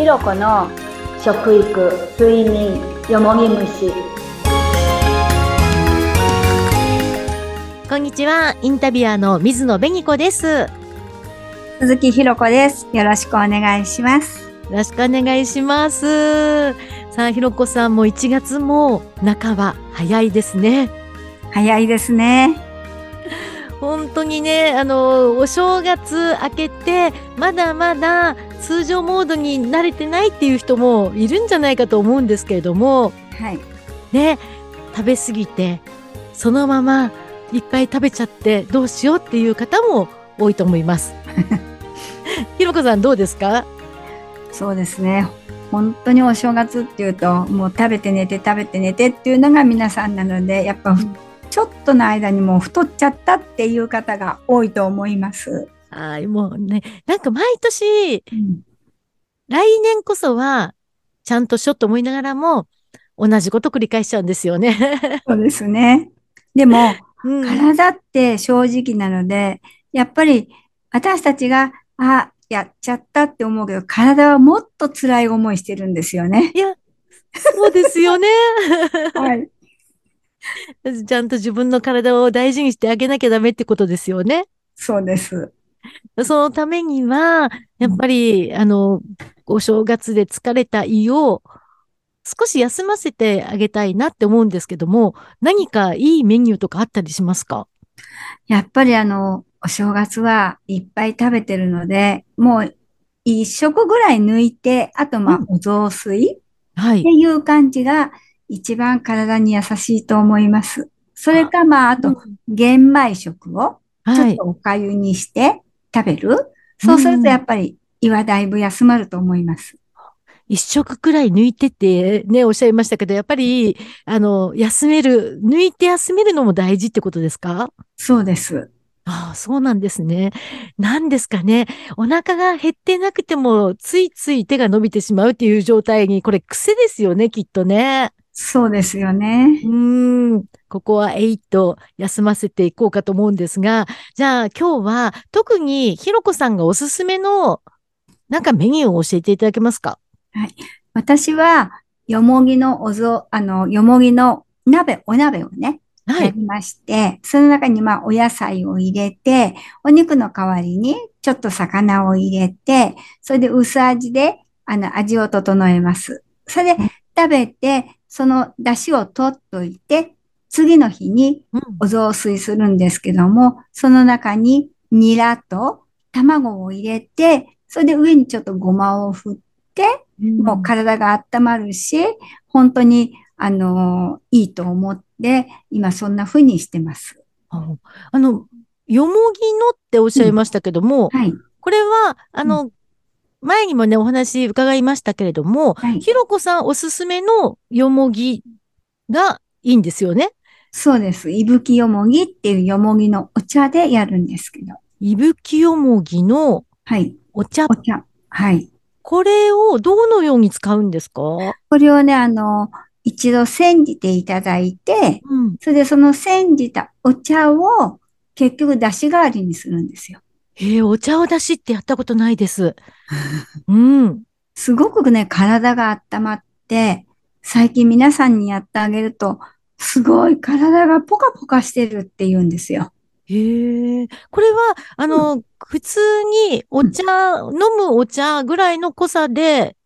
ひろこの食育睡眠よもぎ虫。こんにちは。インタビュアーの水野紅子です。よ鈴木ひろこです。よろしくお願いします。ろしくお願いします。さあひろこさんも1月も半ば早いですね。早いですね。本当にね、あの、お正月明けて、まだまだ通常モードに慣れてないっていう人もいるんじゃないかと思うんですけれども、はい。ね、食べ過ぎて、そのままいっぱい食べちゃってどうしようっていう方も多いと思います。ひろこさんどうですか？そうですね。本当にお正月っていうと、もう食べて寝て食べて寝てっていうのが皆さんなので、やっぱ、うんちょっとの間にもう太っちゃったっていう方が多いと思います。はい、もうね、なんか毎年、うん、来年こそは、ちゃんとしようと思いながらも、同じこと繰り返しちゃうんですよね。そうですね。でも、うん、体って正直なので、やっぱり私たちが、あ、やっちゃったって思うけど、体はもっと辛い思いしてるんですよね。いや、そうですよね。はい。ちゃんと自分の体を大事にしてあげなきゃダメってことですよね。そうです。そのためには、やっぱり、あの、お正月で疲れた胃を少し休ませてあげたいなって思うんですけども、何かいいメニューとかあったりしますか？やっぱりあの、お正月はいっぱい食べてるので、もう一食ぐらい抜いて、あとまあ、お雑炊っていう感じが、一番体に優しいと思います。それか、まあ、あと、玄米食をちょっとおかゆにして食べる？はい、そうするとやっぱり胃はだいぶ休まると思います。一食くらい抜いてってね、おっしゃいましたけど、やっぱり、あの、休める、抜いて休めるのも大事ってことですか？そうです。ああ、そうなんですね。何ですかね。お腹が減ってなくても、ついつい手が伸びてしまうっていう状態に、これ癖ですよね、きっとね。そうですよね。うん。ここは8休ませていこうかと思うんですが、じゃあ今日は特にひろこさんがおすすめのなんかメニューを教えていただけますか？はい。私は、よもぎのおぞ、あの、よもぎの鍋、お鍋をね、はい、やりまして、その中にまあお野菜を入れて、お肉の代わりにちょっと魚を入れて、それで薄味であの味を整えます。それで食べて、その出汁を取っといて、次の日にお雑炊するんですけども、うん、その中にニラと卵を入れて、それで上にちょっとごまを振って、うん、もう体が温まるし、本当に、あのいいと思って、今そんな風にしてます。あの、よもぎのっておっしゃいましたけども、うん、はい、これは、あの、前にもね、お話伺いましたけれども、はい、ひろこさんおすすめのよもぎがいいんですよね。そうです。いぶきよもぎっていうよもぎのお茶でやるんですけど。いぶきよもぎのお茶。はい、お茶。はい。これをどのように使うんですか？これをね、あの、一度煎じていただいて、うん、それでその煎じたお茶を結局出し代わりにするんですよ。ええー、お茶を出しってやったことないです。うん。すごくね、体が温まって、最近皆さんにやってあげると、すごい体がポカポカしてるって言うんですよ。へえ。これは、あの、うん、普通にお茶、うん、飲むお茶ぐらいの濃さで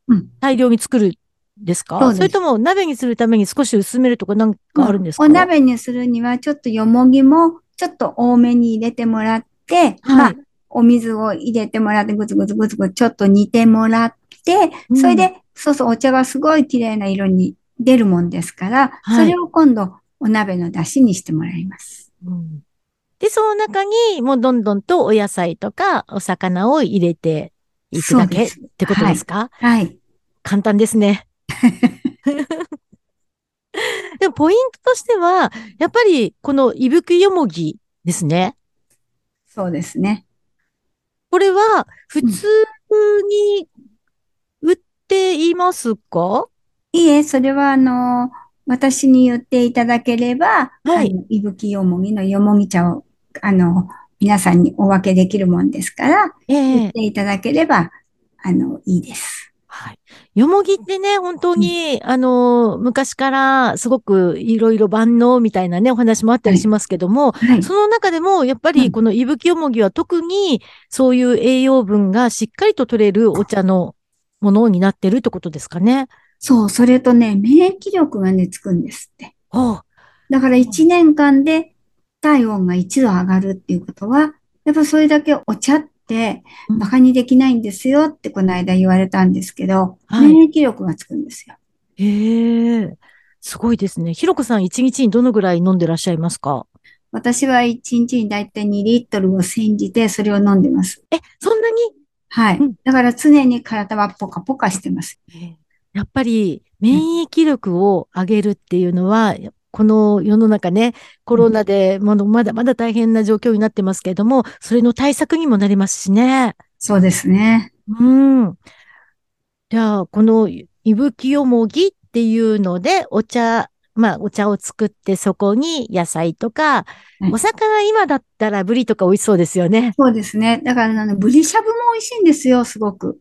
大量に作るですか、うん、それとも鍋にするために少し薄めるとかなんかあるんですか、お鍋にするにはちょっとよもぎもちょっと多めに入れてもらって、はい、まあ、お水を入れてもらって、ぐつぐつぐつぐつちょっと煮てもらって、それで、そうそう、お茶がすごい綺麗な色に出るもんですから、はい、それを今度、お鍋の出汁にしてもらいます。うん、で、その中に、もうどんどんとお野菜とかお魚を入れていくだけってことですか？はい。簡単ですね。でもポイントとしては、やっぱりこのいぶくよもぎですね。そうですね。これは普通に売っていますか、うん、いいえ、それはあの、私に言っていただければ、はい。いぶきよもぎのよもぎ茶を、あの、皆さんにお分けできるもんですから、えー、言っていただければ、あの、いいです。はい。よもぎってね、本当に、うん、あの、昔からすごくいろいろ万能みたいなね、お話もあったりしますけども、はいはい、その中でも、やっぱりこのいぶきよもぎは特にそういう栄養分がしっかりと取れるお茶のものになってるってことですかね。そう、それとね、免疫力がね、つくんですって。だから1年間で体温が1度上がるっていうことは、やっぱそれだけお茶っって馬鹿にできないんですよってこの間言われたんですけど、はい、免疫力がつくんですよ。へえ、すごいですね。ひろこさん1日にどのぐらい飲んでらっしゃいますか？私は1日にだいたい2リットルを煎じてそれを飲んでます。え、そんなに？はい、うん。だから常に体はポカポカしてます。やっぱり免疫力を上げるっていうのは、この世の中ね、コロナでまだまだ大変な状況になってますけれども、それの対策にもなりますしね。そうですね。うん。じゃあ、このいぶきよもぎっていうので、お茶、まあ、お茶を作ってそこに野菜とか、はい、お魚今だったらブリとか美味しそうですよね。そうですね。だからあの、ブリしゃぶも美味しいんですよ、すごく。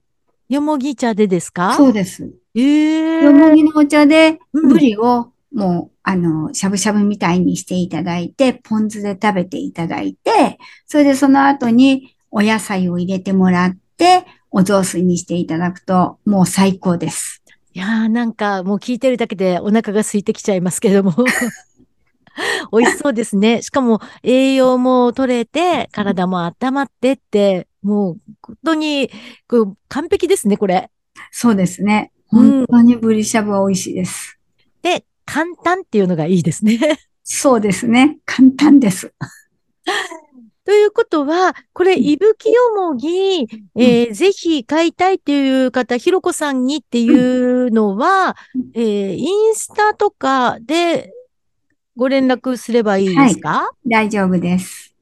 よもぎ茶でですか？そうです。ええー。よもぎのお茶で、ブリをもう、あの、しゃぶしゃぶみたいにしていただいて、ポン酢で食べていただいて、それでその後にお野菜を入れてもらって、お雑炊にしていただくと、もう最高です。いやーなんかもう聞いてるだけでお腹が空いてきちゃいますけども。美味しそうですね。しかも栄養も取れて、体も温まってって、もう本当にこう完璧ですね、これ。そうですね。本当にブリしゃぶは美味しいです。で、簡単っていうのがいいですね。そうですね。簡単です。ということは、これ、いぶきよもぎ、えー、うん、ぜひ買いたいっていう方、ひろこさんにっていうのは、うん、えー、インスタとかでご連絡すればいいですか、はい、大丈夫です。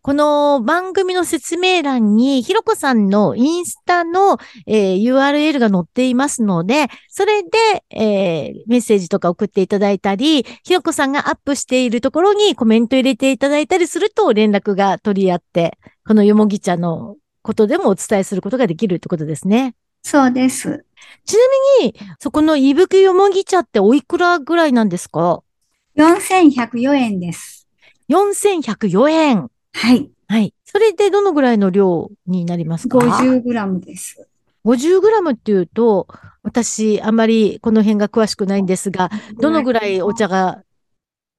この番組の説明欄に、ひろこさんのインスタの、えー、URL が載っていますので、それで、えー、メッセージとか送っていただいたり、ひろこさんがアップしているところにコメント入れていただいたりすると連絡が取り合って、このよもぎ茶のことでもお伝えすることができるってことですね。そうです。ちなみに、そこのいぶきよもぎ茶っておいくらぐらいなんですか ?4104 円です。4104円。はい。はい。それでどのぐらいの量になりますか ?50 グラムです。50グラムっていうと、私、あまりこの辺が詳しくないんですが、どのぐらいお茶が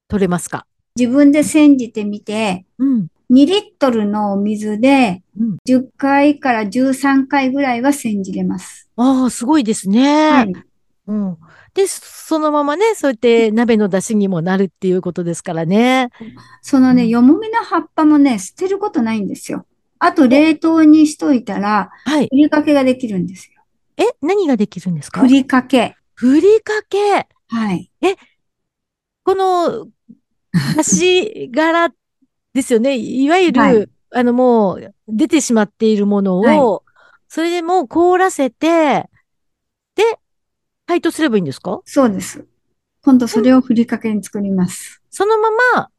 取れますか？自分で煎じてみて、うん、2リットルの水で、10回から13回ぐらいは煎じれます。ああ、すごいですね。はい。うん。で、そのままね、そうやって鍋の出汁にもなるっていうことですからね。そのね、よもぎの葉っぱもね、捨てることないんですよ。あと冷凍にしといたら、はい。ふりかけができるんですよ。え、何ができるんですか？ふりかけ。ふりかけ。はい。え、この、端柄ですよね。いわゆる、はい、あのもう、出てしまっているものを、はい、それでも凍らせて、で、解凍すればいいんですか？そうです。今度それをふりかけに作ります。そのまま、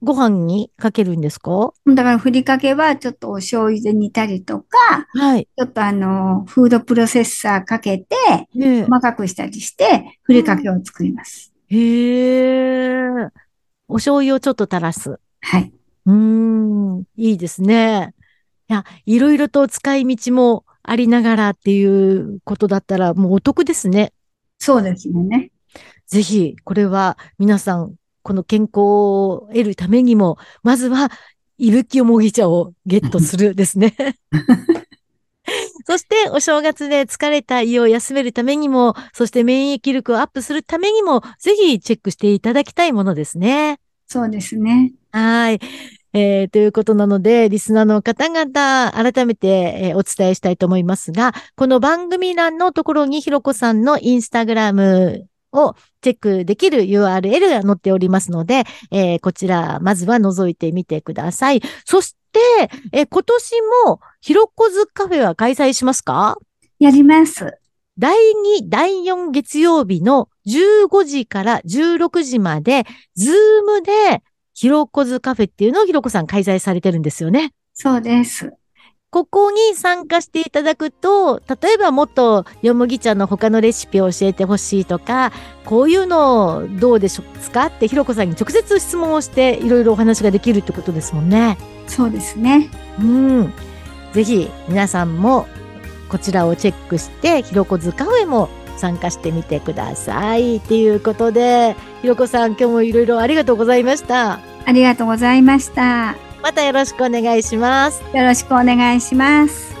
ご飯にかけるんですか？だからふりかけはちょっとお醤油で煮たりとか、はい。ちょっとあの、フードプロセッサーかけて、細かくしたりして、ふりかけを作ります。へえ。お醤油をちょっと垂らす。はい。うん、いいですね。いや、いろいろと使い道もありながらっていうことだったら、もうお得ですね。そうですね。ぜひ、これは皆さん、この健康を得るためにも、まずは、いぶきよもぎ茶をゲットするですね。そして、お正月で疲れた胃を休めるためにも、そして免疫力をアップするためにも、ぜひチェックしていただきたいものですね。そうですね。はい。えー、ということなので、リスナーの方々、改めて、えー、お伝えしたいと思いますが、この番組欄のところにひろこさんのインスタグラムをチェックできる URL が載っておりますので、えー、こちら、まずは覗いてみてください。そして、えー、今年も、ひろこずカフェは開催しますか？やります。第2、第4月曜日の15時から16時まで、ズームでひろこずカフェっていうのをひろこさん開催されてるんですよね。そうです。ここに参加していただくと、例えばもっとよもぎ茶の他のレシピを教えてほしいとか、こういうのどうでしょうか？ってひろこさんに直接質問をしていろいろお話ができるってことですもんね。そうですね。うん。ぜひ皆さんもこちらをチェックして、ひろこ塚上も参加してみてください。っていうことで、ひろこさん今日もいろいろありがとうございました。ありがとうございました。またよろしくお願いします。よろしくお願いします。